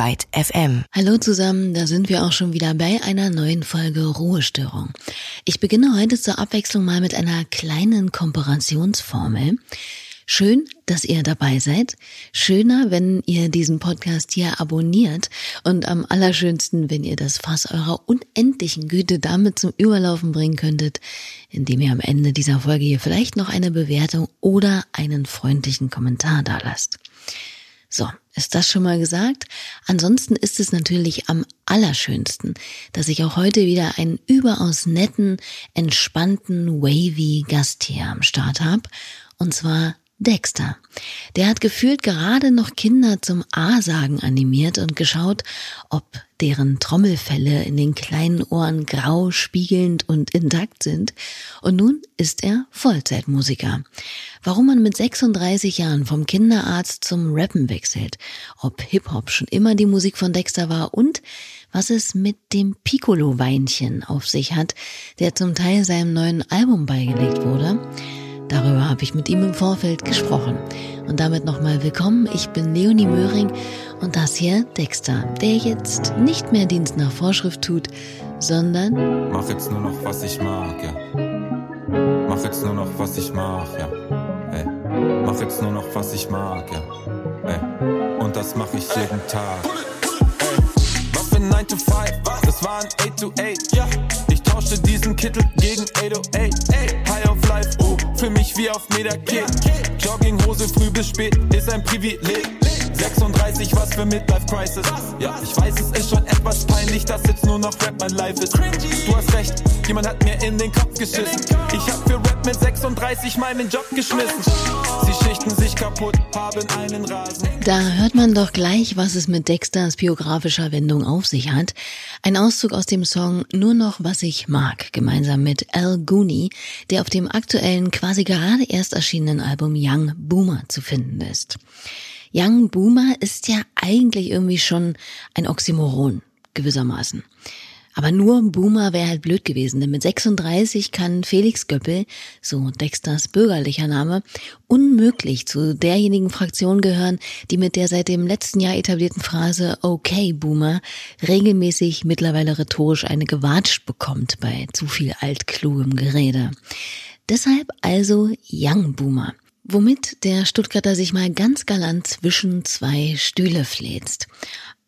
Byte FM. Hallo zusammen, da sind wir auch schon wieder bei einer neuen Folge Ruhestörung. Ich beginne heute zur Abwechslung mal mit einer kleinen Komparationsformel. Schön, dass ihr dabei seid. Schöner, wenn ihr diesen Podcast hier abonniert. Und am allerschönsten, wenn ihr das Fass eurer unendlichen Güte damit zum Überlaufen bringen könntet, indem ihr am Ende dieser Folge hier vielleicht noch eine Bewertung oder einen freundlichen Kommentar dalasst. So, ist das schon mal gesagt? Ansonsten ist es natürlich am allerschönsten, dass ich auch heute wieder einen überaus netten, entspannten, wavy Gast hier am Start habe. Und zwar Dexter. Der hat gefühlt gerade noch Kinder zum A-Sagen animiert und geschaut, ob deren Trommelfälle in den kleinen Ohren grau, spiegelnd und intakt sind. Und nun ist er Vollzeitmusiker. Warum man mit 36 Jahren vom Kinderarzt zum Rappen wechselt, ob Hip-Hop schon immer die Musik von Dexter war und was es mit dem Piccolo-Weinchen auf sich hat, der zum Teil seinem neuen Album beigelegt wurde, Darüber habe ich mit ihm im Vorfeld gesprochen. Und damit nochmal willkommen. Ich bin Leonie Möhring und das hier Dexter, der jetzt nicht mehr Dienst nach Vorschrift tut, sondern Mach jetzt nur noch, was ich mag, ja. Mach jetzt nur noch, was ich mag, ja. Ey. Mach jetzt nur noch, was ich mag, ja. Ey. Und das mach ich jeden Tag. Was für 9 to 5, das war ein 8 to 8, ja. Ich tauschte diesen Kittel gegen 808, ey. High of Life, oh für mich wie auf Mederkit. Jogginghose früh bis spät ist ein Privileg. 36, was für Midlife Crisis. Ja, ich weiß, es ist schon etwas peinlich, dass jetzt nur noch Rap mein Life ist. Du hast recht, jemand hat mir in den Kopf geschissen. Ich hab für Rap mit 36 meinen Job geschmissen. Sie schichten sich kaputt, haben einen Rasen. Da hört man doch gleich, was es mit Dexters biografischer Wendung auf sich hat. Ein Auszug aus dem Song Nur noch was ich mag, gemeinsam mit Al Gooney, der auf dem aktuellen, quasi gerade erst erschienenen Album Young Boomer zu finden ist. Young Boomer ist ja eigentlich irgendwie schon ein Oxymoron, gewissermaßen. Aber nur Boomer wäre halt blöd gewesen, denn mit 36 kann Felix Göppel, so Dexters bürgerlicher Name, unmöglich zu derjenigen Fraktion gehören, die mit der seit dem letzten Jahr etablierten Phrase Okay Boomer regelmäßig mittlerweile rhetorisch eine gewatscht bekommt bei zu viel altklugem Gerede. Deshalb also Young Boomer womit der Stuttgarter sich mal ganz galant zwischen zwei Stühle fläzt.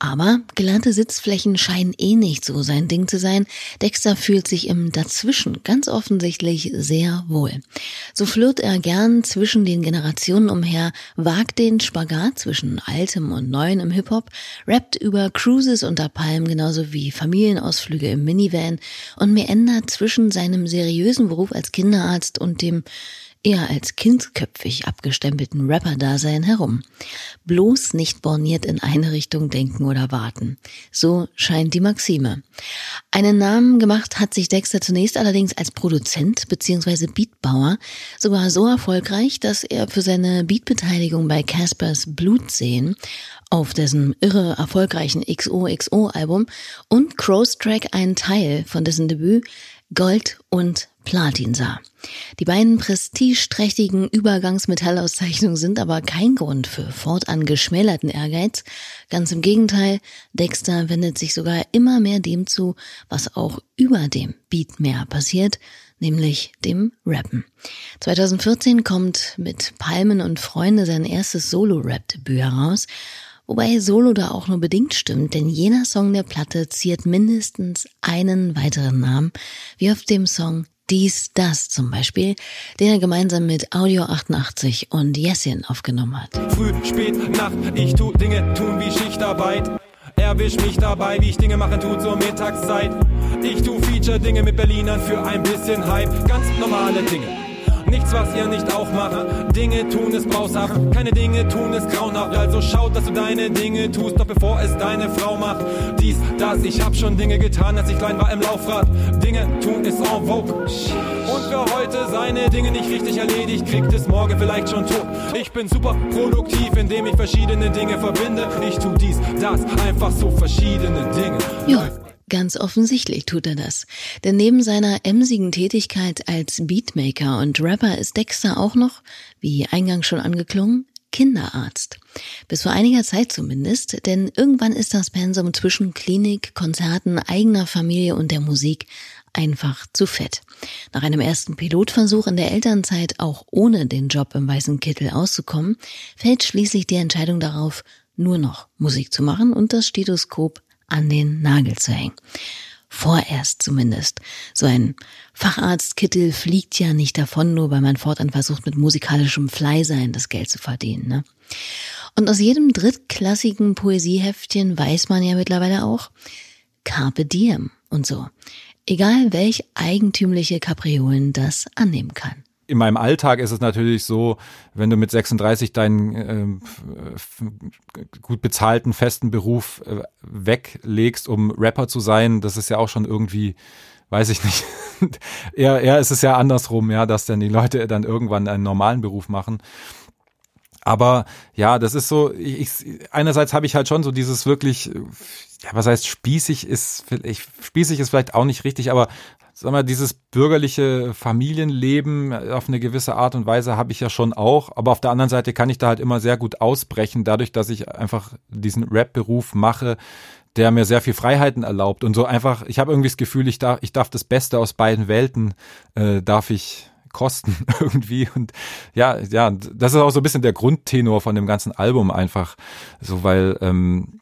Aber gelernte Sitzflächen scheinen eh nicht so sein Ding zu sein. Dexter fühlt sich im Dazwischen ganz offensichtlich sehr wohl. So flirt er gern zwischen den Generationen umher, wagt den Spagat zwischen Altem und Neuen im Hip-Hop, rappt über Cruises unter Palmen genauso wie Familienausflüge im Minivan und mir ändert zwischen seinem seriösen Beruf als Kinderarzt und dem eher als kindsköpfig abgestempelten Rapper-Dasein herum. Bloß nicht borniert in eine Richtung denken oder warten. So scheint die Maxime. Einen Namen gemacht hat sich Dexter zunächst allerdings als Produzent bzw. Beatbauer, sogar so erfolgreich, dass er für seine Beatbeteiligung bei Caspers Blutseen auf dessen irre erfolgreichen XOXO-Album und Crow's Track einen Teil von dessen Debüt Gold und Platin sah. Die beiden prestigeträchtigen Übergangsmetallauszeichnungen sind aber kein Grund für fortan geschmälerten Ehrgeiz. Ganz im Gegenteil, Dexter wendet sich sogar immer mehr dem zu, was auch über dem Beat mehr passiert, nämlich dem Rappen. 2014 kommt mit Palmen und Freunde sein erstes Solo-Rap-Debüt heraus Wobei Solo da auch nur bedingt stimmt, denn jener Song der Platte ziert mindestens einen weiteren Namen, wie auf dem Song Dies, Das zum Beispiel, den er gemeinsam mit Audio 88 und Jessin aufgenommen hat. Früh, spät, Nacht, ich tu Dinge tun wie Schichtarbeit. Erwisch mich dabei, wie ich Dinge machen tut zur Mittagszeit. Ich tu Feature-Dinge mit Berlinern für ein bisschen Hype. Ganz normale Dinge Nichts, was ihr nicht auch macht. Dinge tun ist maushaft, keine Dinge tun ist grauenhaft. Also schaut, dass du deine Dinge tust, doch bevor es deine Frau macht. Dies, das, ich hab schon Dinge getan, als ich klein war im Laufrad. Dinge tun ist en vogue. Und wer heute seine Dinge nicht richtig erledigt, kriegt es morgen vielleicht schon tot. Ich bin super produktiv, indem ich verschiedene Dinge verbinde. Ich tu dies, das, einfach so verschiedene Dinge. Ja. Ganz offensichtlich tut er das. Denn neben seiner emsigen Tätigkeit als Beatmaker und Rapper ist Dexter auch noch, wie eingangs schon angeklungen, Kinderarzt. Bis vor einiger Zeit zumindest, denn irgendwann ist das Pensum zwischen Klinik, Konzerten, eigener Familie und der Musik einfach zu fett. Nach einem ersten Pilotversuch in der Elternzeit auch ohne den Job im weißen Kittel auszukommen, fällt schließlich die Entscheidung darauf, nur noch Musik zu machen und das Stethoskop an den Nagel zu hängen. Vorerst zumindest. So ein Facharztkittel fliegt ja nicht davon, nur weil man fortan versucht, mit musikalischem Fleißsein das Geld zu verdienen. Ne? Und aus jedem drittklassigen Poesieheftchen weiß man ja mittlerweile auch, Carpe Diem und so. Egal welch eigentümliche Kapriolen das annehmen kann in meinem Alltag ist es natürlich so, wenn du mit 36 deinen äh, gut bezahlten festen Beruf äh, weglegst, um Rapper zu sein, das ist ja auch schon irgendwie, weiß ich nicht. eher, eher ist es ja andersrum, ja, dass dann die Leute dann irgendwann einen normalen Beruf machen. Aber ja, das ist so, ich, einerseits habe ich halt schon so dieses wirklich, ja, was heißt spießig ist, ich, spießig ist vielleicht auch nicht richtig, aber sag mal, dieses bürgerliche Familienleben auf eine gewisse Art und Weise habe ich ja schon auch, aber auf der anderen Seite kann ich da halt immer sehr gut ausbrechen, dadurch, dass ich einfach diesen Rap-Beruf mache, der mir sehr viel Freiheiten erlaubt und so einfach, ich habe irgendwie das Gefühl, ich darf, ich darf das Beste aus beiden Welten, äh, darf ich kosten irgendwie und ja, ja, das ist auch so ein bisschen der Grundtenor von dem ganzen Album einfach, so weil ähm,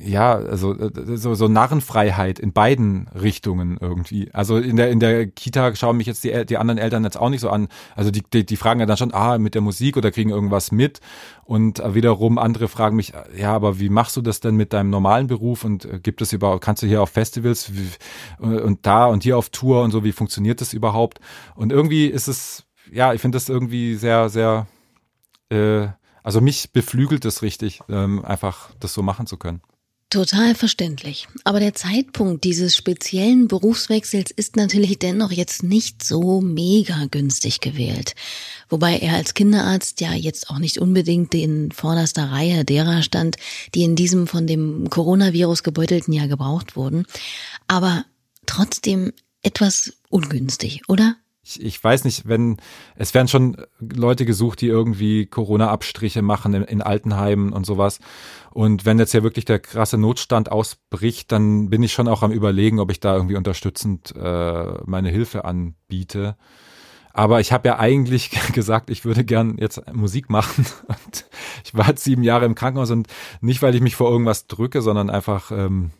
ja, also äh, so, so Narrenfreiheit in beiden Richtungen irgendwie. Also in der in der Kita schauen mich jetzt die, die anderen Eltern jetzt auch nicht so an. Also die, die, die fragen ja dann schon, ah, mit der Musik oder kriegen irgendwas mit. Und wiederum andere fragen mich, ja, aber wie machst du das denn mit deinem normalen Beruf und äh, gibt es überhaupt, kannst du hier auf Festivals und da und hier auf Tour und so, wie funktioniert das überhaupt? Und irgendwie ist es, ja, ich finde das irgendwie sehr, sehr, äh, also mich beflügelt es richtig, ähm, einfach das so machen zu können. Total verständlich. Aber der Zeitpunkt dieses speziellen Berufswechsels ist natürlich dennoch jetzt nicht so mega günstig gewählt. Wobei er als Kinderarzt ja jetzt auch nicht unbedingt in vorderster Reihe derer stand, die in diesem von dem Coronavirus gebeutelten Jahr gebraucht wurden. Aber trotzdem etwas ungünstig, oder? Ich, ich weiß nicht, wenn, es werden schon Leute gesucht, die irgendwie Corona-Abstriche machen in, in Altenheimen und sowas. Und wenn jetzt ja wirklich der krasse Notstand ausbricht, dann bin ich schon auch am überlegen, ob ich da irgendwie unterstützend äh, meine Hilfe anbiete. Aber ich habe ja eigentlich gesagt, ich würde gern jetzt Musik machen. Und ich war jetzt sieben Jahre im Krankenhaus und nicht, weil ich mich vor irgendwas drücke, sondern einfach, ähm,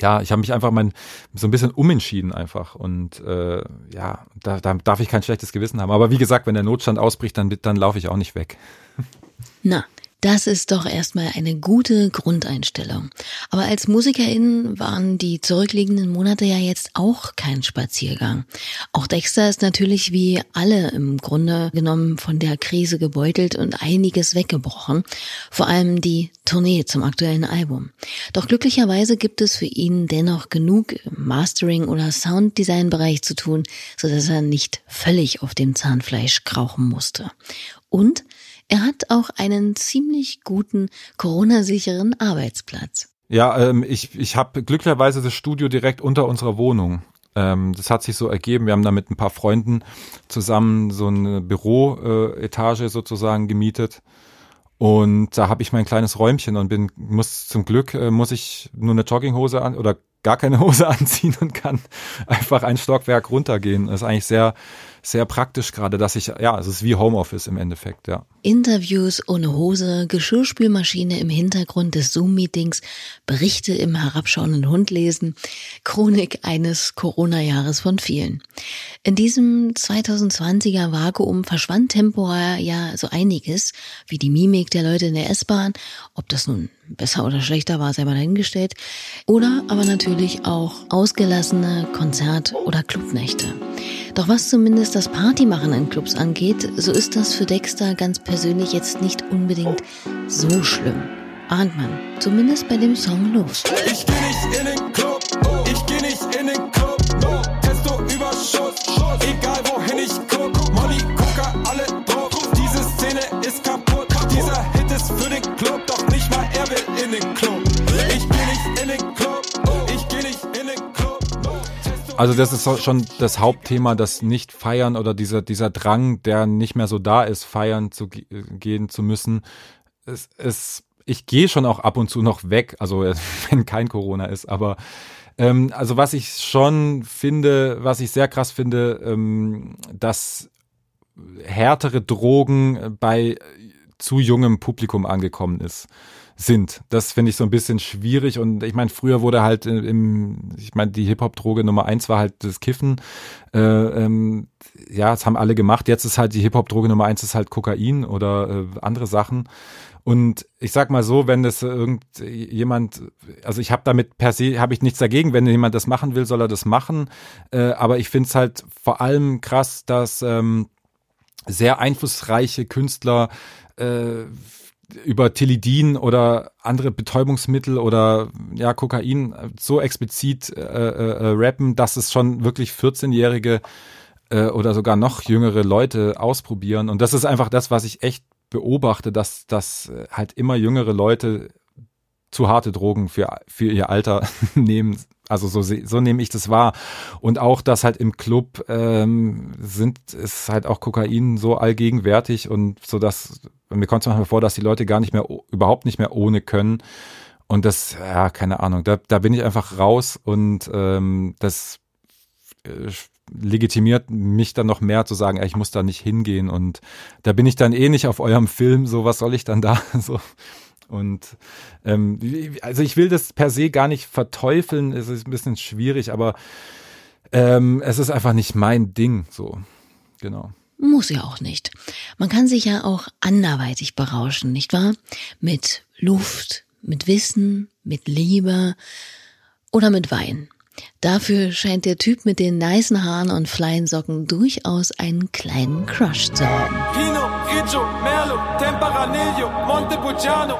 ja, ich habe mich einfach mein, so ein bisschen umentschieden einfach. Und äh, ja, da, da darf ich kein schlechtes Gewissen haben. Aber wie gesagt, wenn der Notstand ausbricht, dann, dann laufe ich auch nicht weg. Na, das ist doch erstmal eine gute Grundeinstellung. Aber als Musikerin waren die zurückliegenden Monate ja jetzt auch kein Spaziergang. Auch Dexter ist natürlich wie alle im Grunde genommen von der Krise gebeutelt und einiges weggebrochen. Vor allem die Tournee zum aktuellen Album. Doch glücklicherweise gibt es für ihn dennoch genug Mastering- oder Sounddesign-Bereich zu tun, sodass er nicht völlig auf dem Zahnfleisch krauchen musste. Und er hat auch einen ziemlich guten Corona-sicheren Arbeitsplatz. Ja, ähm, ich, ich habe glücklicherweise das Studio direkt unter unserer Wohnung. Ähm, das hat sich so ergeben. Wir haben da mit ein paar Freunden zusammen so eine Büroetage sozusagen gemietet. Und da habe ich mein kleines Räumchen und bin, muss zum Glück, äh, muss ich nur eine Jogginghose an oder gar keine Hose anziehen und kann einfach ein Stockwerk runtergehen. Das ist eigentlich sehr, sehr praktisch gerade, dass ich, ja, es ist wie Homeoffice im Endeffekt, ja. Interviews ohne Hose, Geschirrspülmaschine im Hintergrund des Zoom-Meetings, Berichte im herabschauenden Hund lesen, Chronik eines Corona-Jahres von vielen. In diesem 2020er Vakuum verschwand temporär ja so einiges, wie die Mimik der Leute in der S-Bahn, ob das nun besser oder schlechter war, selber dahingestellt, oder aber natürlich auch ausgelassene Konzert- oder Clubnächte. Doch was zumindest das Partymachen in Clubs angeht, so ist das für Dexter ganz persönlich jetzt nicht unbedingt so schlimm. Ahnt man, zumindest bei dem Song Los. Ich geh nicht in den Club, ich geh nicht in den Club, Also das ist schon das Hauptthema, das Nicht-Feiern oder dieser, dieser Drang, der nicht mehr so da ist, feiern zu gehen zu müssen. Es, es, ich gehe schon auch ab und zu noch weg, also wenn kein Corona ist, aber ähm, also was ich schon finde, was ich sehr krass finde, ähm, dass härtere Drogen bei zu jungem Publikum angekommen ist sind. Das finde ich so ein bisschen schwierig und ich meine, früher wurde halt im, ich meine, die Hip-Hop-Droge Nummer eins war halt das Kiffen. Äh, ähm, ja, das haben alle gemacht. Jetzt ist halt die Hip-Hop-Droge Nummer eins ist halt Kokain oder äh, andere Sachen. Und ich sag mal so, wenn das irgendjemand, also ich habe damit per se, habe ich nichts dagegen, wenn jemand das machen will, soll er das machen. Äh, aber ich finde es halt vor allem krass, dass ähm, sehr einflussreiche Künstler äh, über Tilidin oder andere Betäubungsmittel oder ja Kokain so explizit äh, äh, äh rappen, dass es schon wirklich 14-jährige äh, oder sogar noch jüngere Leute ausprobieren. Und das ist einfach das, was ich echt beobachte, dass, dass äh, halt immer jüngere Leute zu harte Drogen für, für ihr Alter nehmen. Also so, so nehme ich das wahr. Und auch, dass halt im Club ähm, sind, ist halt auch Kokain so allgegenwärtig und so, dass mir kommt es manchmal vor, dass die Leute gar nicht mehr, überhaupt nicht mehr ohne können. Und das, ja, keine Ahnung, da, da bin ich einfach raus und ähm, das äh, legitimiert mich dann noch mehr zu sagen, ey, ich muss da nicht hingehen und da bin ich dann eh nicht auf eurem Film, so was soll ich dann da so und ähm, also ich will das per se gar nicht verteufeln, es ist ein bisschen schwierig, aber ähm, es ist einfach nicht mein Ding, so genau. Muss ja auch nicht. Man kann sich ja auch anderweitig berauschen, nicht wahr? Mit Luft, mit Wissen, mit Liebe oder mit Wein. Dafür scheint der Typ mit den nicen Haaren und Flyensocken durchaus einen kleinen Crush zu haben. Pino, Grigio, Merlot, Temperanillo, Montepulciano,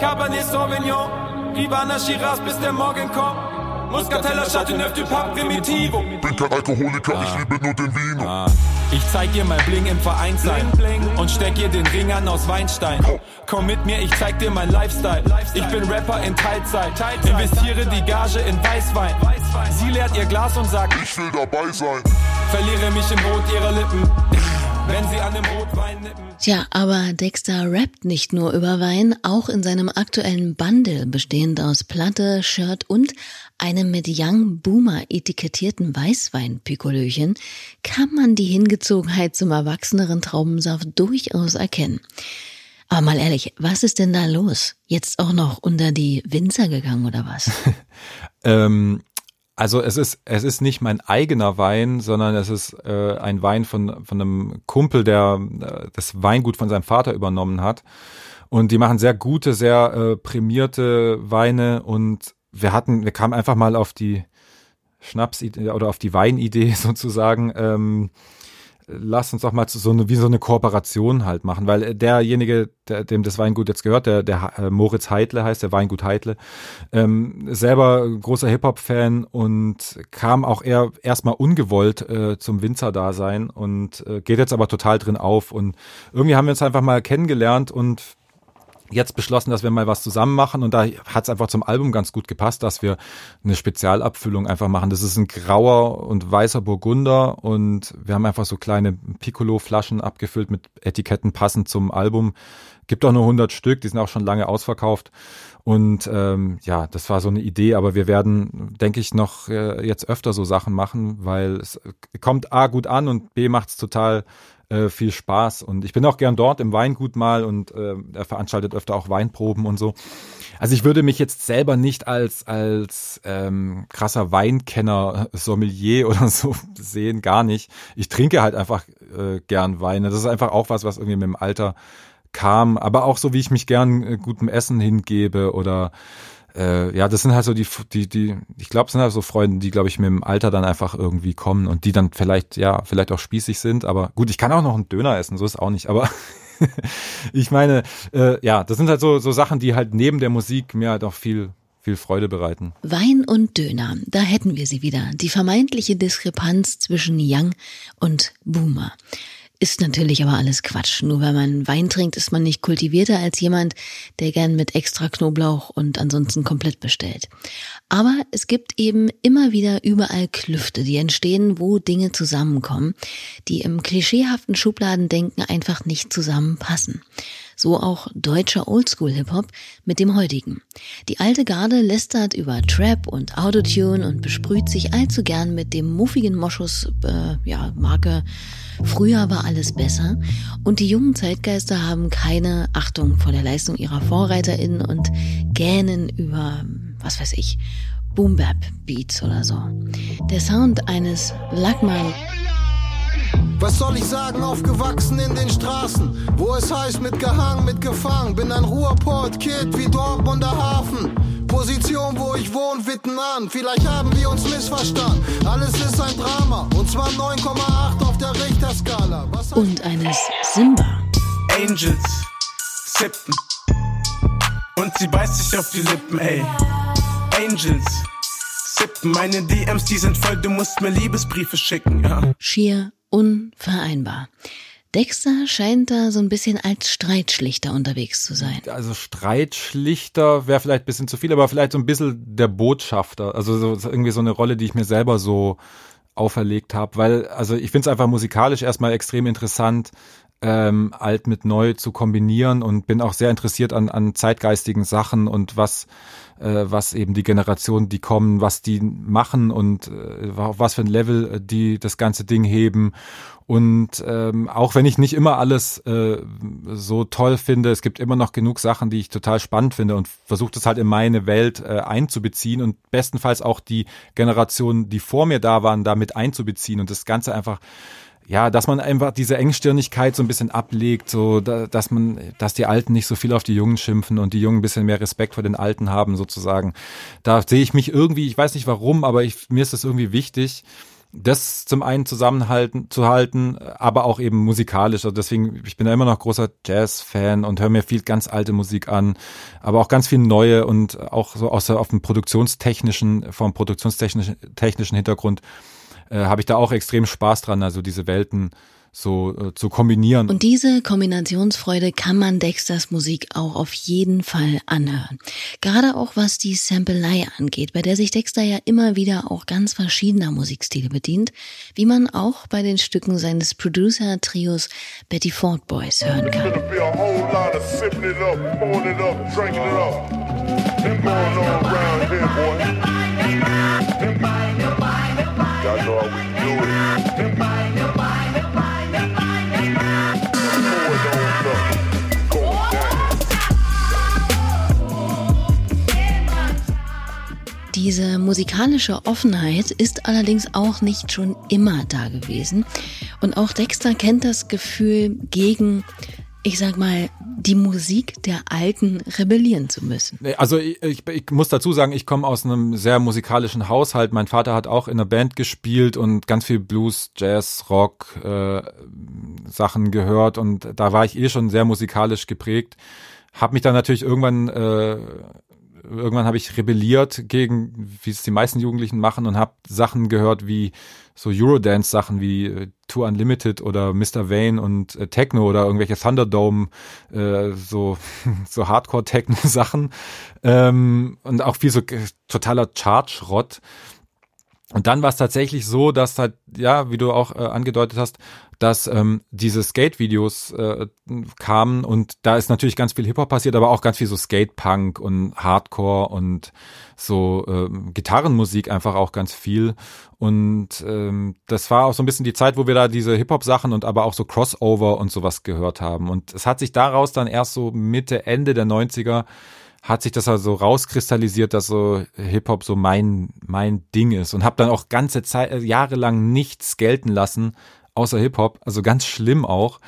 Cabernet Sauvignon, Rivana Shiraz, bis der Morgen kommt. Muscatella, Chateauneuf du Pape Primitivo. Bin kein Alkoholiker, ah. ich liebe nur den Vino. Ich zeig dir mein Bling im Vereinssein bling, bling. und steck ihr den Ring an aus Weinstein. Komm mit mir, ich zeig dir mein Lifestyle. Ich bin Rapper in Teilzeit. Investiere die Gage in Weißwein. Sie leert ihr Glas und sagt, ich will dabei sein. Verliere mich im Rot ihrer Lippen Tja, aber Dexter rappt nicht nur über Wein, auch in seinem aktuellen Bundle, bestehend aus Platte, Shirt und einem mit Young Boomer etikettierten Weißwein-Pikolöchen, kann man die Hingezogenheit zum erwachseneren Traubensaft durchaus erkennen. Aber mal ehrlich, was ist denn da los? Jetzt auch noch unter die Winzer gegangen oder was? ähm, also es ist, es ist nicht mein eigener Wein, sondern es ist äh, ein Wein von, von einem Kumpel, der äh, das Weingut von seinem Vater übernommen hat. Und die machen sehr gute, sehr äh, prämierte Weine. Und wir hatten, wir kamen einfach mal auf die Schnapsidee oder auf die Weinidee sozusagen. Ähm, lass uns doch mal so eine, wie so eine Kooperation halt machen, weil derjenige, der, dem das Weingut jetzt gehört, der, der äh, Moritz Heitle heißt, der Weingut Heitle, ähm, selber großer Hip-Hop-Fan und kam auch eher erstmal ungewollt äh, zum Winzer-Dasein und äh, geht jetzt aber total drin auf und irgendwie haben wir uns einfach mal kennengelernt und jetzt beschlossen, dass wir mal was zusammen machen und da hat es einfach zum Album ganz gut gepasst, dass wir eine Spezialabfüllung einfach machen. Das ist ein grauer und weißer Burgunder und wir haben einfach so kleine Piccolo-Flaschen abgefüllt mit Etiketten passend zum Album. Gibt auch nur 100 Stück, die sind auch schon lange ausverkauft und ähm, ja, das war so eine Idee, aber wir werden, denke ich, noch äh, jetzt öfter so Sachen machen, weil es kommt A gut an und B macht es total äh, viel Spaß. Und ich bin auch gern dort im Weingut mal und äh, er veranstaltet öfter auch Weinproben und so. Also ich würde mich jetzt selber nicht als als ähm, krasser Weinkenner, Sommelier oder so sehen, gar nicht. Ich trinke halt einfach äh, gern Weine. Das ist einfach auch was, was irgendwie mit dem Alter kam. Aber auch so, wie ich mich gern äh, gutem Essen hingebe oder äh, ja, das sind halt so die, die, die, ich glaube, sind halt so Freunde, die, glaube ich, mit dem Alter dann einfach irgendwie kommen und die dann vielleicht, ja, vielleicht auch spießig sind, aber gut, ich kann auch noch einen Döner essen, so ist auch nicht, aber ich meine, äh, ja, das sind halt so, so Sachen, die halt neben der Musik mir halt auch viel, viel Freude bereiten. Wein und Döner, da hätten wir sie wieder. Die vermeintliche Diskrepanz zwischen Young und Boomer. Ist natürlich aber alles Quatsch. Nur weil man Wein trinkt, ist man nicht kultivierter als jemand, der gern mit extra Knoblauch und ansonsten komplett bestellt. Aber es gibt eben immer wieder überall Klüfte, die entstehen, wo Dinge zusammenkommen, die im klischeehaften Schubladendenken einfach nicht zusammenpassen. So auch deutscher Oldschool-Hip-Hop mit dem heutigen. Die alte Garde lästert über Trap und Autotune und besprüht sich allzu gern mit dem muffigen Moschus, äh, ja, Marke Früher war alles besser und die jungen Zeitgeister haben keine Achtung vor der Leistung ihrer VorreiterInnen und gähnen über, was weiß ich, Boom-Bap-Beats oder so. Der Sound eines Lackmann was soll ich sagen, aufgewachsen in den Straßen, wo es heißt mit gehangen, mit gefangen, bin ein Ruhrport-Kid wie Dortmunder Hafen. Position, wo ich wohne, witten an. Vielleicht haben wir uns missverstanden. Alles ist ein Drama. Und zwar 9,8 auf der Richterskala. Und eines Simba. Angels sippen. Und sie beißt sich auf die Lippen, ey. Angels sippen. Meine DMs, die sind voll, du musst mir Liebesbriefe schicken, ja. Schier unvereinbar. Dexter scheint da so ein bisschen als Streitschlichter unterwegs zu sein. Also Streitschlichter wäre vielleicht ein bisschen zu viel, aber vielleicht so ein bisschen der Botschafter. Also so, irgendwie so eine Rolle, die ich mir selber so auferlegt habe, weil also ich finde es einfach musikalisch erstmal extrem interessant, ähm, alt mit neu zu kombinieren und bin auch sehr interessiert an, an zeitgeistigen Sachen und was äh, was eben die Generationen, die kommen, was die machen und äh, auf was für ein Level äh, die das ganze Ding heben. Und ähm, auch wenn ich nicht immer alles äh, so toll finde, es gibt immer noch genug Sachen, die ich total spannend finde und versuche das halt in meine Welt äh, einzubeziehen und bestenfalls auch die Generationen, die vor mir da waren, damit einzubeziehen und das Ganze einfach ja, dass man einfach diese Engstirnigkeit so ein bisschen ablegt, so dass man, dass die Alten nicht so viel auf die Jungen schimpfen und die Jungen ein bisschen mehr Respekt vor den Alten haben, sozusagen. Da sehe ich mich irgendwie, ich weiß nicht warum, aber ich, mir ist das irgendwie wichtig, das zum einen zusammenhalten zu halten, aber auch eben musikalisch. Also deswegen, ich bin da immer noch großer Jazz-Fan und höre mir viel ganz alte Musik an, aber auch ganz viel neue und auch so aus der, auf dem produktionstechnischen, vom produktionstechnischen technischen Hintergrund äh, habe ich da auch extrem Spaß dran, also diese Welten so äh, zu kombinieren. Und diese Kombinationsfreude kann man Dexters Musik auch auf jeden Fall anhören. Gerade auch was die Sampelei angeht, bei der sich Dexter ja immer wieder auch ganz verschiedener Musikstile bedient, wie man auch bei den Stücken seines Producer-Trios Betty Ford Boys hören kann. Diese musikalische Offenheit ist allerdings auch nicht schon immer da gewesen. Und auch Dexter kennt das Gefühl, gegen ich sag mal, die Musik der Alten rebellieren zu müssen. Also ich, ich, ich muss dazu sagen, ich komme aus einem sehr musikalischen Haushalt. Mein Vater hat auch in einer Band gespielt und ganz viel Blues, Jazz, Rock äh, Sachen gehört und da war ich eh schon sehr musikalisch geprägt. Hab mich dann natürlich irgendwann äh, irgendwann habe ich rebelliert gegen, wie es die meisten Jugendlichen machen und habe Sachen gehört wie so Eurodance-Sachen wie äh, Tour Unlimited oder Mr. Vane und äh, Techno oder irgendwelche Thunderdome, äh, so, so Hardcore-Techno-Sachen ähm, und auch viel so totaler Charge-Rott. Und dann war es tatsächlich so, dass halt, ja, wie du auch äh, angedeutet hast, dass ähm, diese Skate-Videos äh, kamen und da ist natürlich ganz viel Hip-Hop passiert, aber auch ganz viel so Skate-Punk und Hardcore und so äh, Gitarrenmusik einfach auch ganz viel. Und ähm, das war auch so ein bisschen die Zeit, wo wir da diese Hip-Hop-Sachen und aber auch so Crossover und sowas gehört haben. Und es hat sich daraus dann erst so Mitte, Ende der 90er hat sich das also rauskristallisiert, dass so Hip-Hop so mein, mein Ding ist und habe dann auch ganze Zeit, äh, jahrelang nichts gelten lassen, außer Hip-Hop, also ganz schlimm auch.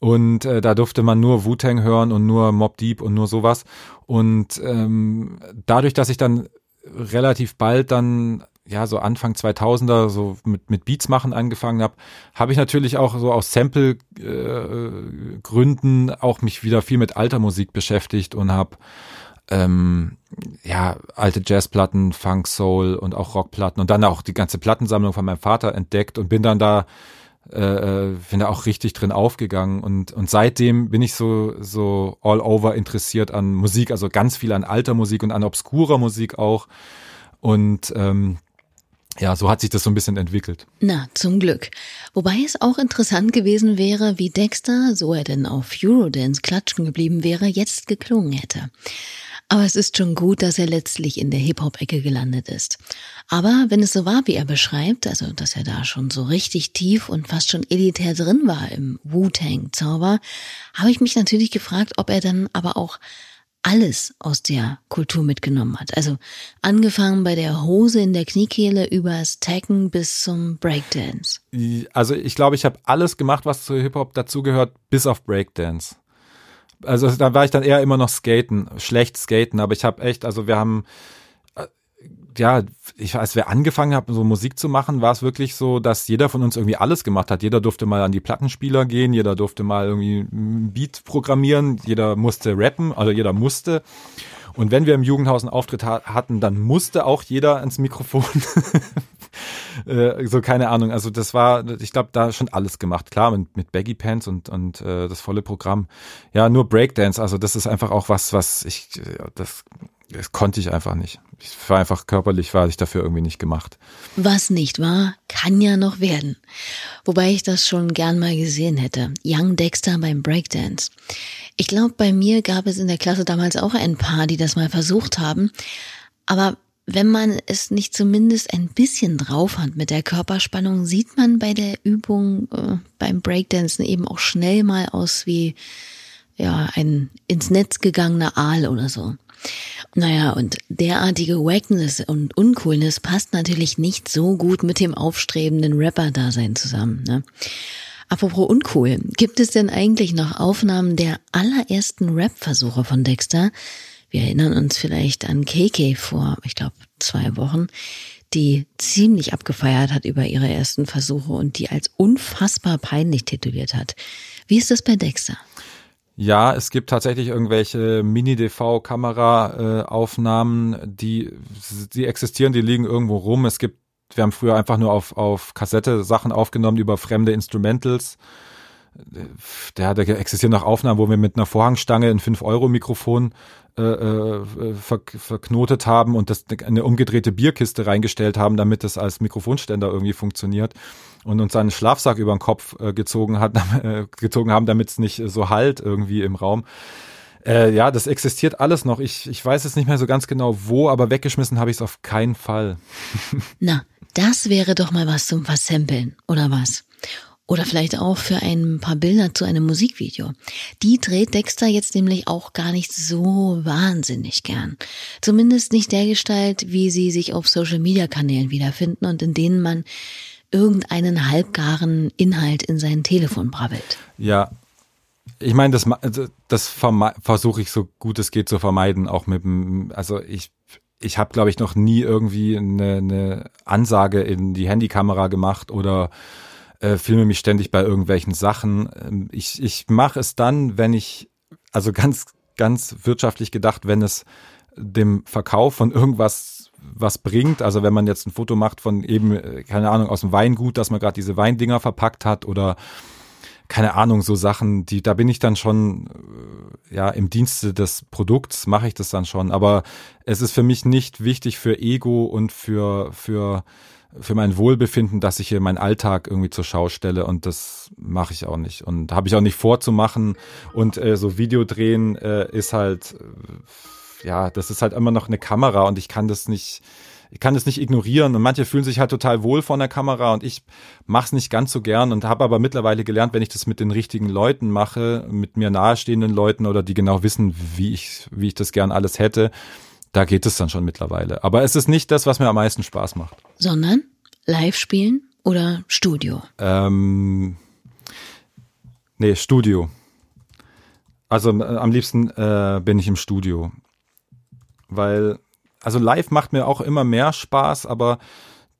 Und äh, da durfte man nur Wu-Tang hören und nur Mob Deep und nur sowas. Und ähm, dadurch, dass ich dann relativ bald dann ja so Anfang 2000er so mit mit Beats machen angefangen habe, habe ich natürlich auch so aus Sample äh, auch mich wieder viel mit alter Musik beschäftigt und habe ähm, ja alte Jazzplatten, Funk, Soul und auch Rockplatten und dann auch die ganze Plattensammlung von meinem Vater entdeckt und bin dann da äh, äh, bin da auch richtig drin aufgegangen und und seitdem bin ich so so all over interessiert an Musik, also ganz viel an alter Musik und an obskurer Musik auch und ähm, ja, so hat sich das so ein bisschen entwickelt. Na, zum Glück. Wobei es auch interessant gewesen wäre, wie Dexter, so er denn auf Eurodance klatschen geblieben wäre, jetzt geklungen hätte. Aber es ist schon gut, dass er letztlich in der Hip-Hop-Ecke gelandet ist. Aber wenn es so war, wie er beschreibt, also dass er da schon so richtig tief und fast schon elitär drin war im Wu-Tang-Zauber, habe ich mich natürlich gefragt, ob er dann aber auch alles aus der Kultur mitgenommen hat. Also angefangen bei der Hose in der Kniekehle übers Tacken bis zum Breakdance. Also ich glaube, ich habe alles gemacht, was zu Hip-Hop dazugehört, bis auf Breakdance. Also da war ich dann eher immer noch skaten, schlecht skaten, aber ich habe echt, also wir haben ja, ich, als wir angefangen haben, so Musik zu machen, war es wirklich so, dass jeder von uns irgendwie alles gemacht hat. Jeder durfte mal an die Plattenspieler gehen, jeder durfte mal irgendwie ein Beat programmieren, jeder musste rappen, also jeder musste. Und wenn wir im Jugendhaus einen Auftritt ha hatten, dann musste auch jeder ans Mikrofon. äh, so keine Ahnung. Also das war, ich glaube, da schon alles gemacht. Klar, mit, mit Baggy Pants und und äh, das volle Programm. Ja, nur Breakdance. Also das ist einfach auch was, was ich, das, das konnte ich einfach nicht. Ich war einfach körperlich, war ich dafür irgendwie nicht gemacht. Was nicht war, kann ja noch werden. Wobei ich das schon gern mal gesehen hätte. Young Dexter beim Breakdance. Ich glaube, bei mir gab es in der Klasse damals auch ein paar, die das mal versucht haben. Aber wenn man es nicht zumindest ein bisschen drauf hat mit der Körperspannung, sieht man bei der Übung äh, beim Breakdancen eben auch schnell mal aus wie ja ein ins Netz gegangener Aal oder so. Naja, und derartige Wackness und Uncoolness passt natürlich nicht so gut mit dem aufstrebenden Rapper-Dasein zusammen. Ne? Apropos uncool, gibt es denn eigentlich noch Aufnahmen der allerersten Rap-Versuche von Dexter? Wir erinnern uns vielleicht an KK vor, ich glaube, zwei Wochen, die ziemlich abgefeiert hat über ihre ersten Versuche und die als unfassbar peinlich tituliert hat. Wie ist das bei Dexter? Ja, es gibt tatsächlich irgendwelche Mini-DV-Kamera-Aufnahmen, die, die existieren, die liegen irgendwo rum. Es gibt wir haben früher einfach nur auf, auf Kassette Sachen aufgenommen über fremde Instrumentals. Der, der existieren noch Aufnahmen, wo wir mit einer Vorhangstange ein 5-Euro-Mikrofon äh, äh, ver, verknotet haben und das eine umgedrehte Bierkiste reingestellt haben, damit es als Mikrofonständer irgendwie funktioniert und uns einen Schlafsack über den Kopf äh, gezogen hat, äh, gezogen haben, damit es nicht so halt irgendwie im Raum. Äh, ja, das existiert alles noch. Ich, ich weiß jetzt nicht mehr so ganz genau wo, aber weggeschmissen habe ich es auf keinen Fall. Na, das wäre doch mal was zum Versampeln, oder was? Oder vielleicht auch für ein paar Bilder zu einem Musikvideo. Die dreht Dexter jetzt nämlich auch gar nicht so wahnsinnig gern. Zumindest nicht der Gestalt, wie sie sich auf Social Media Kanälen wiederfinden und in denen man irgendeinen halbgaren Inhalt in sein Telefon brabbelt. Ja, ich meine, das, also, das versuche ich so gut es geht zu vermeiden, auch mit dem, also ich, ich habe, glaube ich, noch nie irgendwie eine, eine Ansage in die Handykamera gemacht oder äh, filme mich ständig bei irgendwelchen Sachen. Ähm, ich, ich mache es dann, wenn ich, also ganz, ganz wirtschaftlich gedacht, wenn es dem Verkauf von irgendwas was bringt. Also wenn man jetzt ein Foto macht von eben, äh, keine Ahnung, aus dem Weingut, dass man gerade diese Weindinger verpackt hat oder keine Ahnung, so Sachen, die, da bin ich dann schon, äh, ja, im Dienste des Produkts mache ich das dann schon. Aber es ist für mich nicht wichtig für Ego und für, für, für mein Wohlbefinden, dass ich hier meinen Alltag irgendwie zur Schau stelle und das mache ich auch nicht und habe ich auch nicht vorzumachen und äh, so Video drehen äh, ist halt äh, ja, das ist halt immer noch eine Kamera und ich kann das nicht ich kann das nicht ignorieren und manche fühlen sich halt total wohl vor der Kamera und ich mache es nicht ganz so gern und habe aber mittlerweile gelernt, wenn ich das mit den richtigen Leuten mache, mit mir nahestehenden Leuten oder die genau wissen, wie ich wie ich das gern alles hätte, da geht es dann schon mittlerweile. Aber es ist nicht das, was mir am meisten Spaß macht. Sondern live spielen oder Studio? Ähm, nee, Studio. Also äh, am liebsten äh, bin ich im Studio. Weil also live macht mir auch immer mehr Spaß, aber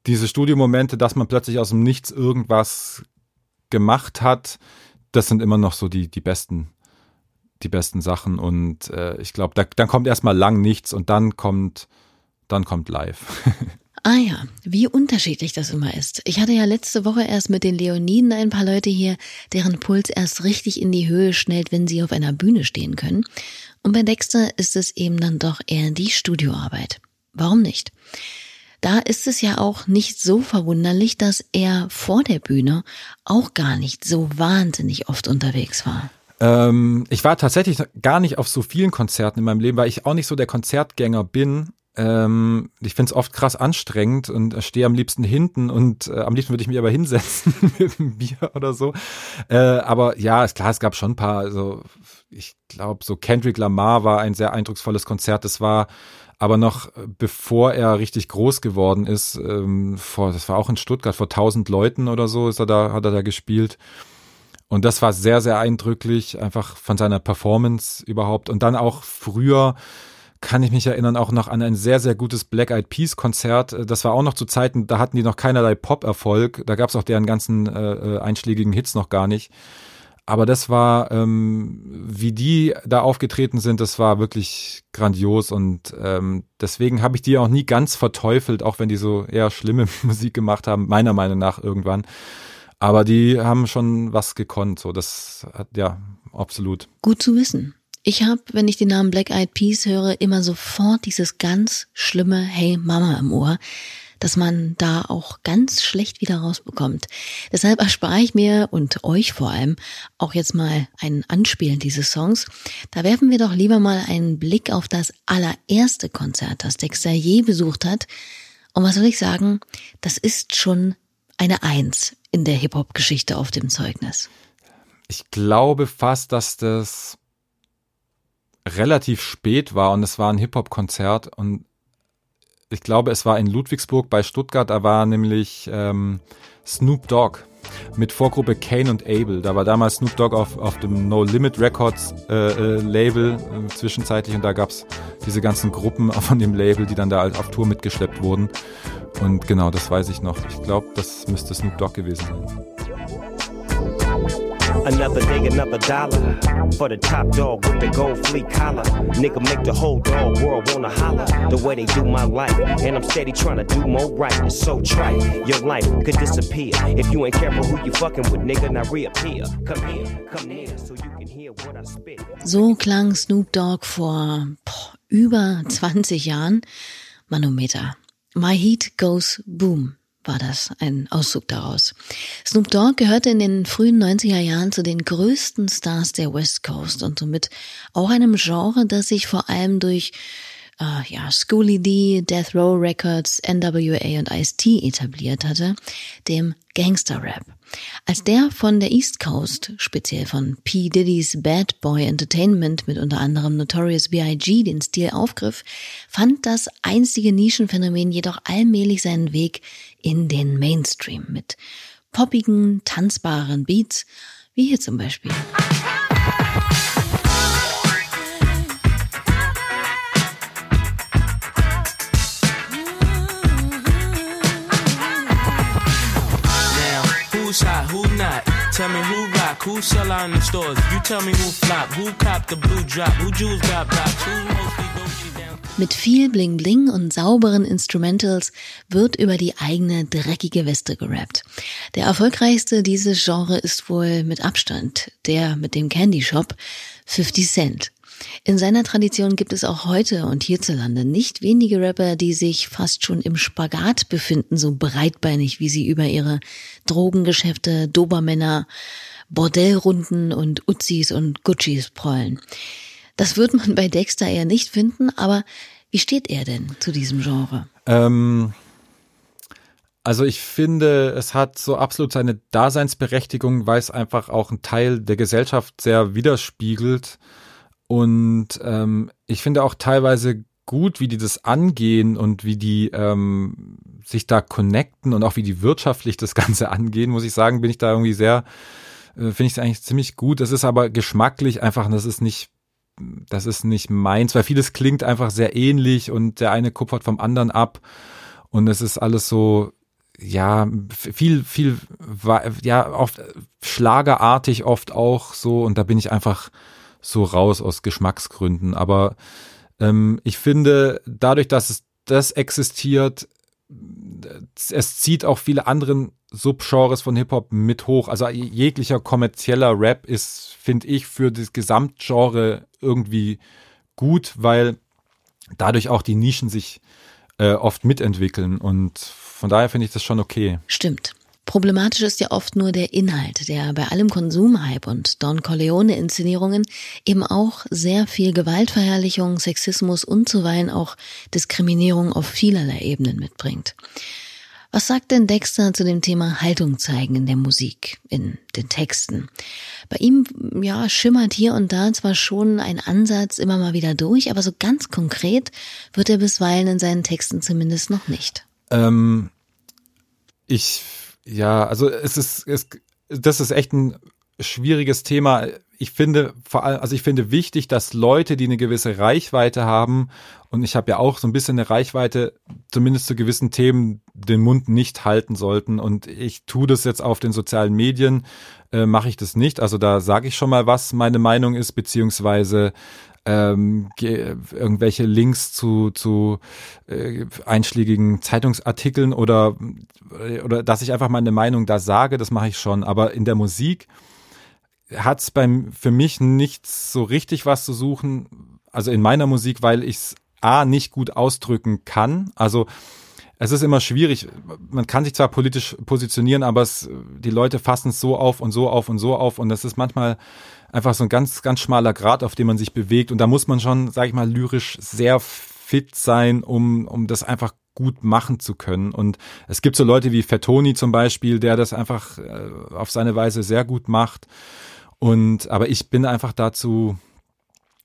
diese Studiomomente, dass man plötzlich aus dem Nichts irgendwas gemacht hat, das sind immer noch so die, die besten, die besten Sachen. Und äh, ich glaube, da, dann kommt erstmal lang nichts und dann kommt, dann kommt live. Ah ja, wie unterschiedlich das immer ist. Ich hatte ja letzte Woche erst mit den Leoniden ein paar Leute hier, deren Puls erst richtig in die Höhe schnellt, wenn sie auf einer Bühne stehen können. Und bei Dexter ist es eben dann doch eher die Studioarbeit. Warum nicht? Da ist es ja auch nicht so verwunderlich, dass er vor der Bühne auch gar nicht so wahnsinnig oft unterwegs war. Ähm, ich war tatsächlich gar nicht auf so vielen Konzerten in meinem Leben, weil ich auch nicht so der Konzertgänger bin. Ähm, ich finde es oft krass anstrengend und stehe am liebsten hinten und äh, am liebsten würde ich mich aber hinsetzen mit einem Bier oder so. Äh, aber ja, ist klar, es gab schon ein paar, also ich glaube, so Kendrick Lamar war ein sehr eindrucksvolles Konzert. Das war aber noch bevor er richtig groß geworden ist, ähm, vor, das war auch in Stuttgart, vor tausend Leuten oder so ist er da, hat er da gespielt. Und das war sehr, sehr eindrücklich, einfach von seiner Performance überhaupt. Und dann auch früher, kann ich mich erinnern, auch noch an ein sehr, sehr gutes Black Eyed Peas Konzert. Das war auch noch zu Zeiten, da hatten die noch keinerlei Pop-Erfolg. Da gab es auch deren ganzen äh, äh, einschlägigen Hits noch gar nicht. Aber das war, ähm, wie die da aufgetreten sind, das war wirklich grandios und ähm, deswegen habe ich die auch nie ganz verteufelt, auch wenn die so eher schlimme Musik gemacht haben, meiner Meinung nach irgendwann. Aber die haben schon was gekonnt, so das hat ja absolut. Gut zu wissen. Ich habe, wenn ich den Namen Black Eyed Peas höre, immer sofort dieses ganz schlimme Hey Mama im Ohr, dass man da auch ganz schlecht wieder rausbekommt. Deshalb erspare ich mir und euch vor allem auch jetzt mal ein Anspielen dieses Songs. Da werfen wir doch lieber mal einen Blick auf das allererste Konzert, das Dexter je besucht hat. Und was soll ich sagen? Das ist schon eine Eins in der Hip-Hop-Geschichte auf dem Zeugnis. Ich glaube fast, dass das relativ spät war und es war ein Hip-Hop-Konzert und ich glaube, es war in Ludwigsburg bei Stuttgart, da war nämlich ähm, Snoop Dogg mit Vorgruppe Kane und Abel. Da war damals Snoop Dogg auf, auf dem No Limit Records äh, äh, Label äh, zwischenzeitlich und da gab's diese ganzen Gruppen von dem Label, die dann da auf Tour mitgeschleppt wurden. Und genau, das weiß ich noch. Ich glaube, das müsste Snoop Dogg gewesen sein. Another day, another dollar for the top dog with the gold fleet collar. Nigga make the whole dog world wanna holler the way they do my life. And I'm steady trying to do more right. It's so trite. Your life could disappear if you ain't careful who you fucking with, nigga. Now reappear. Come here, come near, so you can hear what I spit. So klang Snoop Dogg vor boah, über 20 Jahren. Manometer. My Heat Goes Boom war das, ein Auszug daraus. Snoop Dogg gehörte in den frühen 90er Jahren zu den größten Stars der West Coast und somit auch einem Genre, das sich vor allem durch uh, ja, Schooly D, Death Row Records, NWA und Ice-T etabliert hatte, dem Gangster Rap. Als der von der East Coast, speziell von P. Diddy's Bad Boy Entertainment mit unter anderem Notorious B.I.G. den Stil aufgriff, fand das einstige Nischenphänomen jedoch allmählich seinen Weg in den Mainstream mit poppigen, tanzbaren Beats, wie hier zum Beispiel. Who's hot, who not? Tell me who rock, who sell out in the stores. You tell me who flop, who cop the blue drop, who jewels got blocks, who. Mit viel Bling Bling und sauberen Instrumentals wird über die eigene dreckige Weste gerappt. Der erfolgreichste dieses Genre ist wohl mit Abstand der mit dem Candy Shop 50 Cent. In seiner Tradition gibt es auch heute und hierzulande nicht wenige Rapper, die sich fast schon im Spagat befinden, so breitbeinig, wie sie über ihre Drogengeschäfte, Dobermänner, Bordellrunden und Uzis und Guccis prollen. Das wird man bei Dexter eher nicht finden, aber wie steht er denn zu diesem Genre? Ähm, also ich finde, es hat so absolut seine Daseinsberechtigung, weil es einfach auch einen Teil der Gesellschaft sehr widerspiegelt. Und ähm, ich finde auch teilweise gut, wie die das angehen und wie die ähm, sich da connecten und auch wie die wirtschaftlich das Ganze angehen, muss ich sagen, bin ich da irgendwie sehr, äh, finde ich es eigentlich ziemlich gut. Das ist aber geschmacklich einfach, das ist nicht, das ist nicht meins, weil vieles klingt einfach sehr ähnlich und der eine kupfert vom anderen ab und es ist alles so, ja, viel, viel, ja, oft schlagerartig oft auch so und da bin ich einfach, so raus aus Geschmacksgründen. Aber ähm, ich finde, dadurch, dass es das existiert, es zieht auch viele anderen Subgenres von Hip-Hop mit hoch. Also jeglicher kommerzieller Rap ist, finde ich, für das Gesamtgenre irgendwie gut, weil dadurch auch die Nischen sich äh, oft mitentwickeln. Und von daher finde ich das schon okay. Stimmt. Problematisch ist ja oft nur der Inhalt, der bei allem Konsumhype und Don Corleone-Inszenierungen eben auch sehr viel Gewaltverherrlichung, Sexismus und zuweilen auch Diskriminierung auf vielerlei Ebenen mitbringt. Was sagt denn Dexter zu dem Thema Haltung zeigen in der Musik, in den Texten? Bei ihm, ja, schimmert hier und da zwar schon ein Ansatz immer mal wieder durch, aber so ganz konkret wird er bisweilen in seinen Texten zumindest noch nicht. Ähm, ich ja, also es ist, es, das ist echt ein schwieriges Thema. Ich finde vor allem, also ich finde wichtig, dass Leute, die eine gewisse Reichweite haben, und ich habe ja auch so ein bisschen eine Reichweite, zumindest zu gewissen Themen den Mund nicht halten sollten. Und ich tue das jetzt auf den sozialen Medien, äh, mache ich das nicht. Also da sage ich schon mal, was meine Meinung ist, beziehungsweise ähm, irgendwelche Links zu, zu äh, einschlägigen Zeitungsartikeln oder, oder dass ich einfach meine Meinung da sage, das mache ich schon. Aber in der Musik hat es für mich nichts so richtig was zu suchen, also in meiner Musik, weil ich es A nicht gut ausdrücken kann. Also es ist immer schwierig. Man kann sich zwar politisch positionieren, aber es, die Leute fassen es so auf und so auf und so auf und das ist manchmal einfach so ein ganz, ganz schmaler Grad, auf dem man sich bewegt. Und da muss man schon, sag ich mal, lyrisch sehr fit sein, um, um das einfach gut machen zu können. Und es gibt so Leute wie Fettoni zum Beispiel, der das einfach äh, auf seine Weise sehr gut macht. Und, aber ich bin einfach dazu,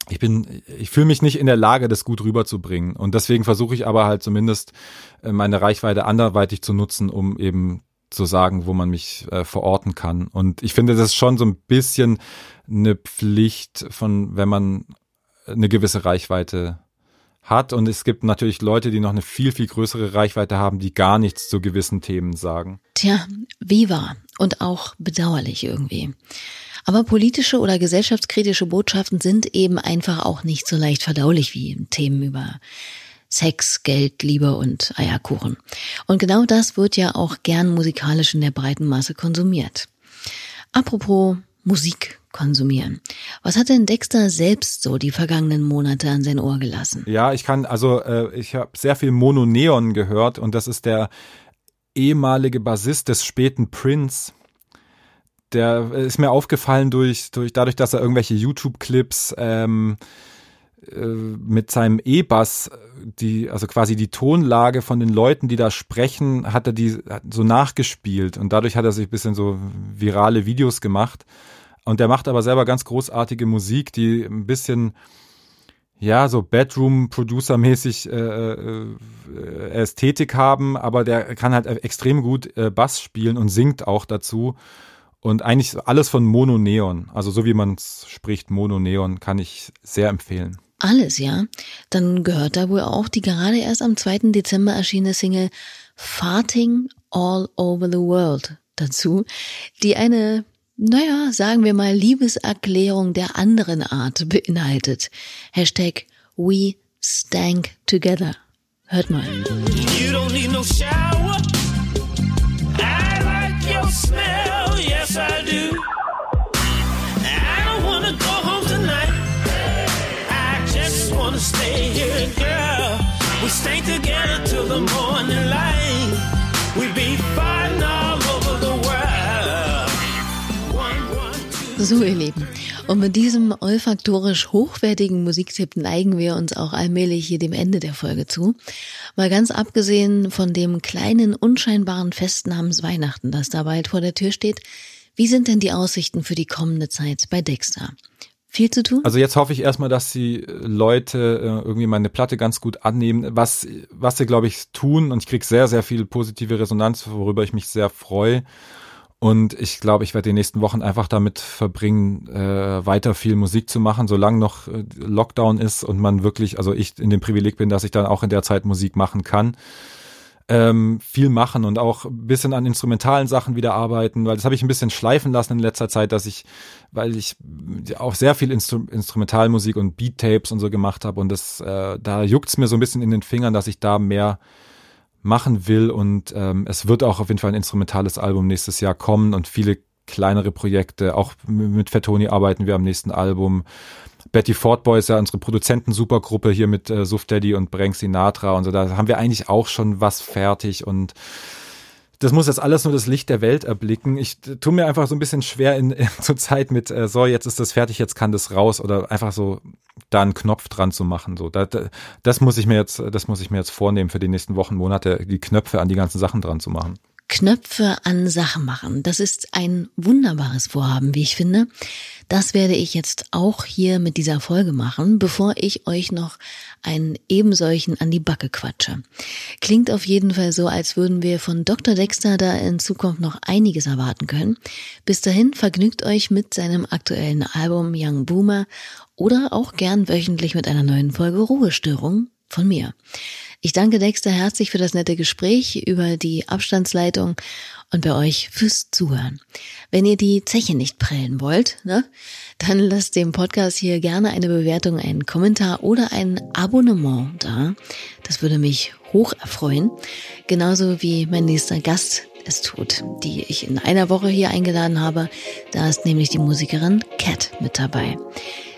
ich bin, ich fühle mich nicht in der Lage, das gut rüberzubringen. Und deswegen versuche ich aber halt zumindest äh, meine Reichweite anderweitig zu nutzen, um eben zu sagen, wo man mich äh, verorten kann. Und ich finde, das ist schon so ein bisschen eine Pflicht von, wenn man eine gewisse Reichweite hat. Und es gibt natürlich Leute, die noch eine viel, viel größere Reichweite haben, die gar nichts zu gewissen Themen sagen. Tja, wie wahr und auch bedauerlich irgendwie. Aber politische oder gesellschaftskritische Botschaften sind eben einfach auch nicht so leicht verdaulich wie Themen über Sex, Geld, Liebe und Eierkuchen. Und genau das wird ja auch gern musikalisch in der breiten Masse konsumiert. Apropos Musik konsumieren. Was hat denn Dexter selbst so die vergangenen Monate an sein Ohr gelassen? Ja, ich kann, also äh, ich habe sehr viel Mono Neon gehört und das ist der ehemalige Bassist des späten Prince. Der ist mir aufgefallen durch, durch dadurch, dass er irgendwelche YouTube-Clips ähm, äh, mit seinem E-Bass die, also quasi die Tonlage von den Leuten, die da sprechen, hat er die so nachgespielt und dadurch hat er sich ein bisschen so virale Videos gemacht. Und der macht aber selber ganz großartige Musik, die ein bisschen, ja, so Bedroom-Producer-mäßig äh, äh, Ästhetik haben, aber der kann halt extrem gut äh, Bass spielen und singt auch dazu. Und eigentlich alles von Mono Neon, also so wie man es spricht, Mono Neon, kann ich sehr empfehlen alles, ja, dann gehört da wohl auch die gerade erst am 2. Dezember erschienene Single Farting All Over the World dazu, die eine, naja, sagen wir mal, Liebeserklärung der anderen Art beinhaltet. Hashtag We Stank Together. Hört mal. Stay together till the morning light. We be fighting all over the world. So, ihr Lieben. Und mit diesem olfaktorisch hochwertigen Musiktipp neigen wir uns auch allmählich hier dem Ende der Folge zu. Mal ganz abgesehen von dem kleinen, unscheinbaren Fest namens Weihnachten, das da bald vor der Tür steht, wie sind denn die Aussichten für die kommende Zeit bei Dexter? Viel zu tun? Also jetzt hoffe ich erstmal, dass die Leute äh, irgendwie meine Platte ganz gut annehmen, was, was sie, glaube ich, tun. Und ich kriege sehr, sehr viel positive Resonanz, worüber ich mich sehr freue. Und ich glaube, ich werde die nächsten Wochen einfach damit verbringen, äh, weiter viel Musik zu machen, solange noch äh, Lockdown ist und man wirklich, also ich in dem Privileg bin, dass ich dann auch in der Zeit Musik machen kann ähm, viel machen und auch ein bisschen an instrumentalen Sachen wieder arbeiten, weil das habe ich ein bisschen schleifen lassen in letzter Zeit, dass ich, weil ich auch sehr viel Instru Instrumentalmusik und Beat-Tapes und so gemacht habe und das, äh, da juckt's mir so ein bisschen in den Fingern, dass ich da mehr machen will und ähm, es wird auch auf jeden Fall ein instrumentales Album nächstes Jahr kommen und viele kleinere Projekte. Auch mit Fettoni arbeiten wir am nächsten Album. Betty Ford Boy ist ja unsere Produzenten-Supergruppe hier mit äh, Suf Daddy und Brank Sinatra und so. Da haben wir eigentlich auch schon was fertig und das muss jetzt alles nur das Licht der Welt erblicken. Ich tue mir einfach so ein bisschen schwer in, in zur Zeit mit, äh, so, jetzt ist das fertig, jetzt kann das raus oder einfach so da einen Knopf dran zu machen. So, da, da, das muss ich mir jetzt, das muss ich mir jetzt vornehmen für die nächsten Wochen, Monate, die Knöpfe an die ganzen Sachen dran zu machen. Knöpfe an Sachen machen. Das ist ein wunderbares Vorhaben, wie ich finde. Das werde ich jetzt auch hier mit dieser Folge machen, bevor ich euch noch einen ebensolchen an die Backe quatsche. Klingt auf jeden Fall so, als würden wir von Dr. Dexter da in Zukunft noch einiges erwarten können. Bis dahin vergnügt euch mit seinem aktuellen Album Young Boomer oder auch gern wöchentlich mit einer neuen Folge Ruhestörung von mir. Ich danke Dexter herzlich für das nette Gespräch über die Abstandsleitung und bei euch fürs Zuhören. Wenn ihr die Zeche nicht prellen wollt, ne, dann lasst dem Podcast hier gerne eine Bewertung, einen Kommentar oder ein Abonnement da. Das würde mich hoch erfreuen. Genauso wie mein nächster Gast es tut, die ich in einer Woche hier eingeladen habe. Da ist nämlich die Musikerin Cat mit dabei.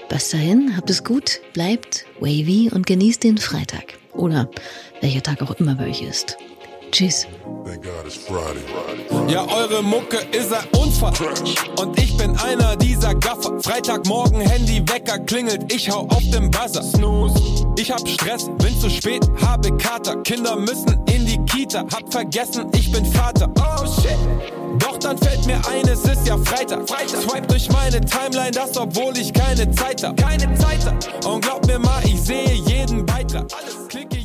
Bis dahin, habt es gut, bleibt wavy und genießt den Freitag. Oder welcher Tag auch immer bei euch ist. Tschüss. Ja, eure Mucke ist ein Unfall. Und ich bin einer dieser Gaffer. Freitagmorgen, Handy, Wecker klingelt, ich hau auf den Buzzer. Snooze. Ich hab Stress, bin zu spät, habe Kater. Kinder müssen in die Kita, hab vergessen, ich bin Vater. Oh shit. Doch dann fällt mir ein, es ist ja Freitag. Freitag. Swipe durch meine Timeline, das obwohl ich keine Zeit hab. Keine Zeit hab. Und glaub mir mal, ich sehe jeden Beitrag. Alles klicke,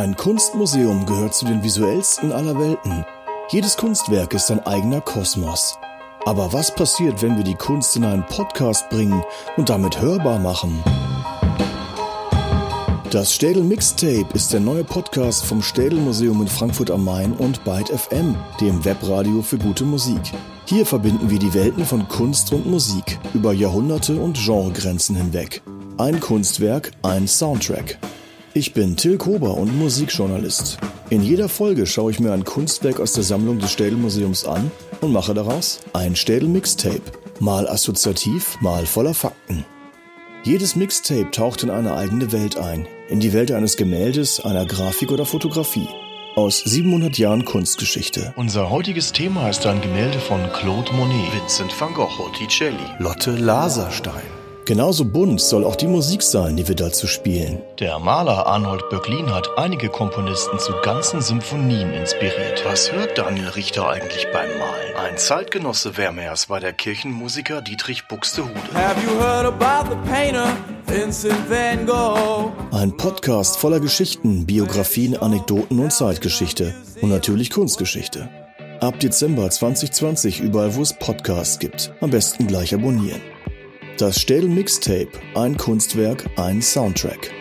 Ein Kunstmuseum gehört zu den visuellsten aller Welten. Jedes Kunstwerk ist ein eigener Kosmos. Aber was passiert, wenn wir die Kunst in einen Podcast bringen und damit hörbar machen? Das Städel Mixtape ist der neue Podcast vom Städel Museum in Frankfurt am Main und Byte FM, dem Webradio für gute Musik. Hier verbinden wir die Welten von Kunst und Musik über Jahrhunderte und Genregrenzen hinweg. Ein Kunstwerk, ein Soundtrack. Ich bin Till Kober und Musikjournalist. In jeder Folge schaue ich mir ein Kunstwerk aus der Sammlung des Städel Museums an und mache daraus ein Städel Mixtape. Mal assoziativ, mal voller Fakten. Jedes Mixtape taucht in eine eigene Welt ein, in die Welt eines Gemäldes, einer Grafik oder Fotografie. Aus 700 Jahren Kunstgeschichte. Unser heutiges Thema ist ein Gemälde von Claude Monet, Vincent van Gogh, Botticelli, Lotte Laserstein. Genauso bunt soll auch die Musik sein, die wir dazu spielen. Der Maler Arnold Böcklin hat einige Komponisten zu ganzen Symphonien inspiriert. Was hört Daniel Richter eigentlich beim Malen? Ein Zeitgenosse Vermeers war der Kirchenmusiker Dietrich Buxtehude. Have you heard about the painter Vincent van Gogh? Ein Podcast voller Geschichten, Biografien, Anekdoten und Zeitgeschichte. Und natürlich Kunstgeschichte. Ab Dezember 2020 überall, wo es Podcasts gibt. Am besten gleich abonnieren. Das Städel Mixtape. Ein Kunstwerk, ein Soundtrack.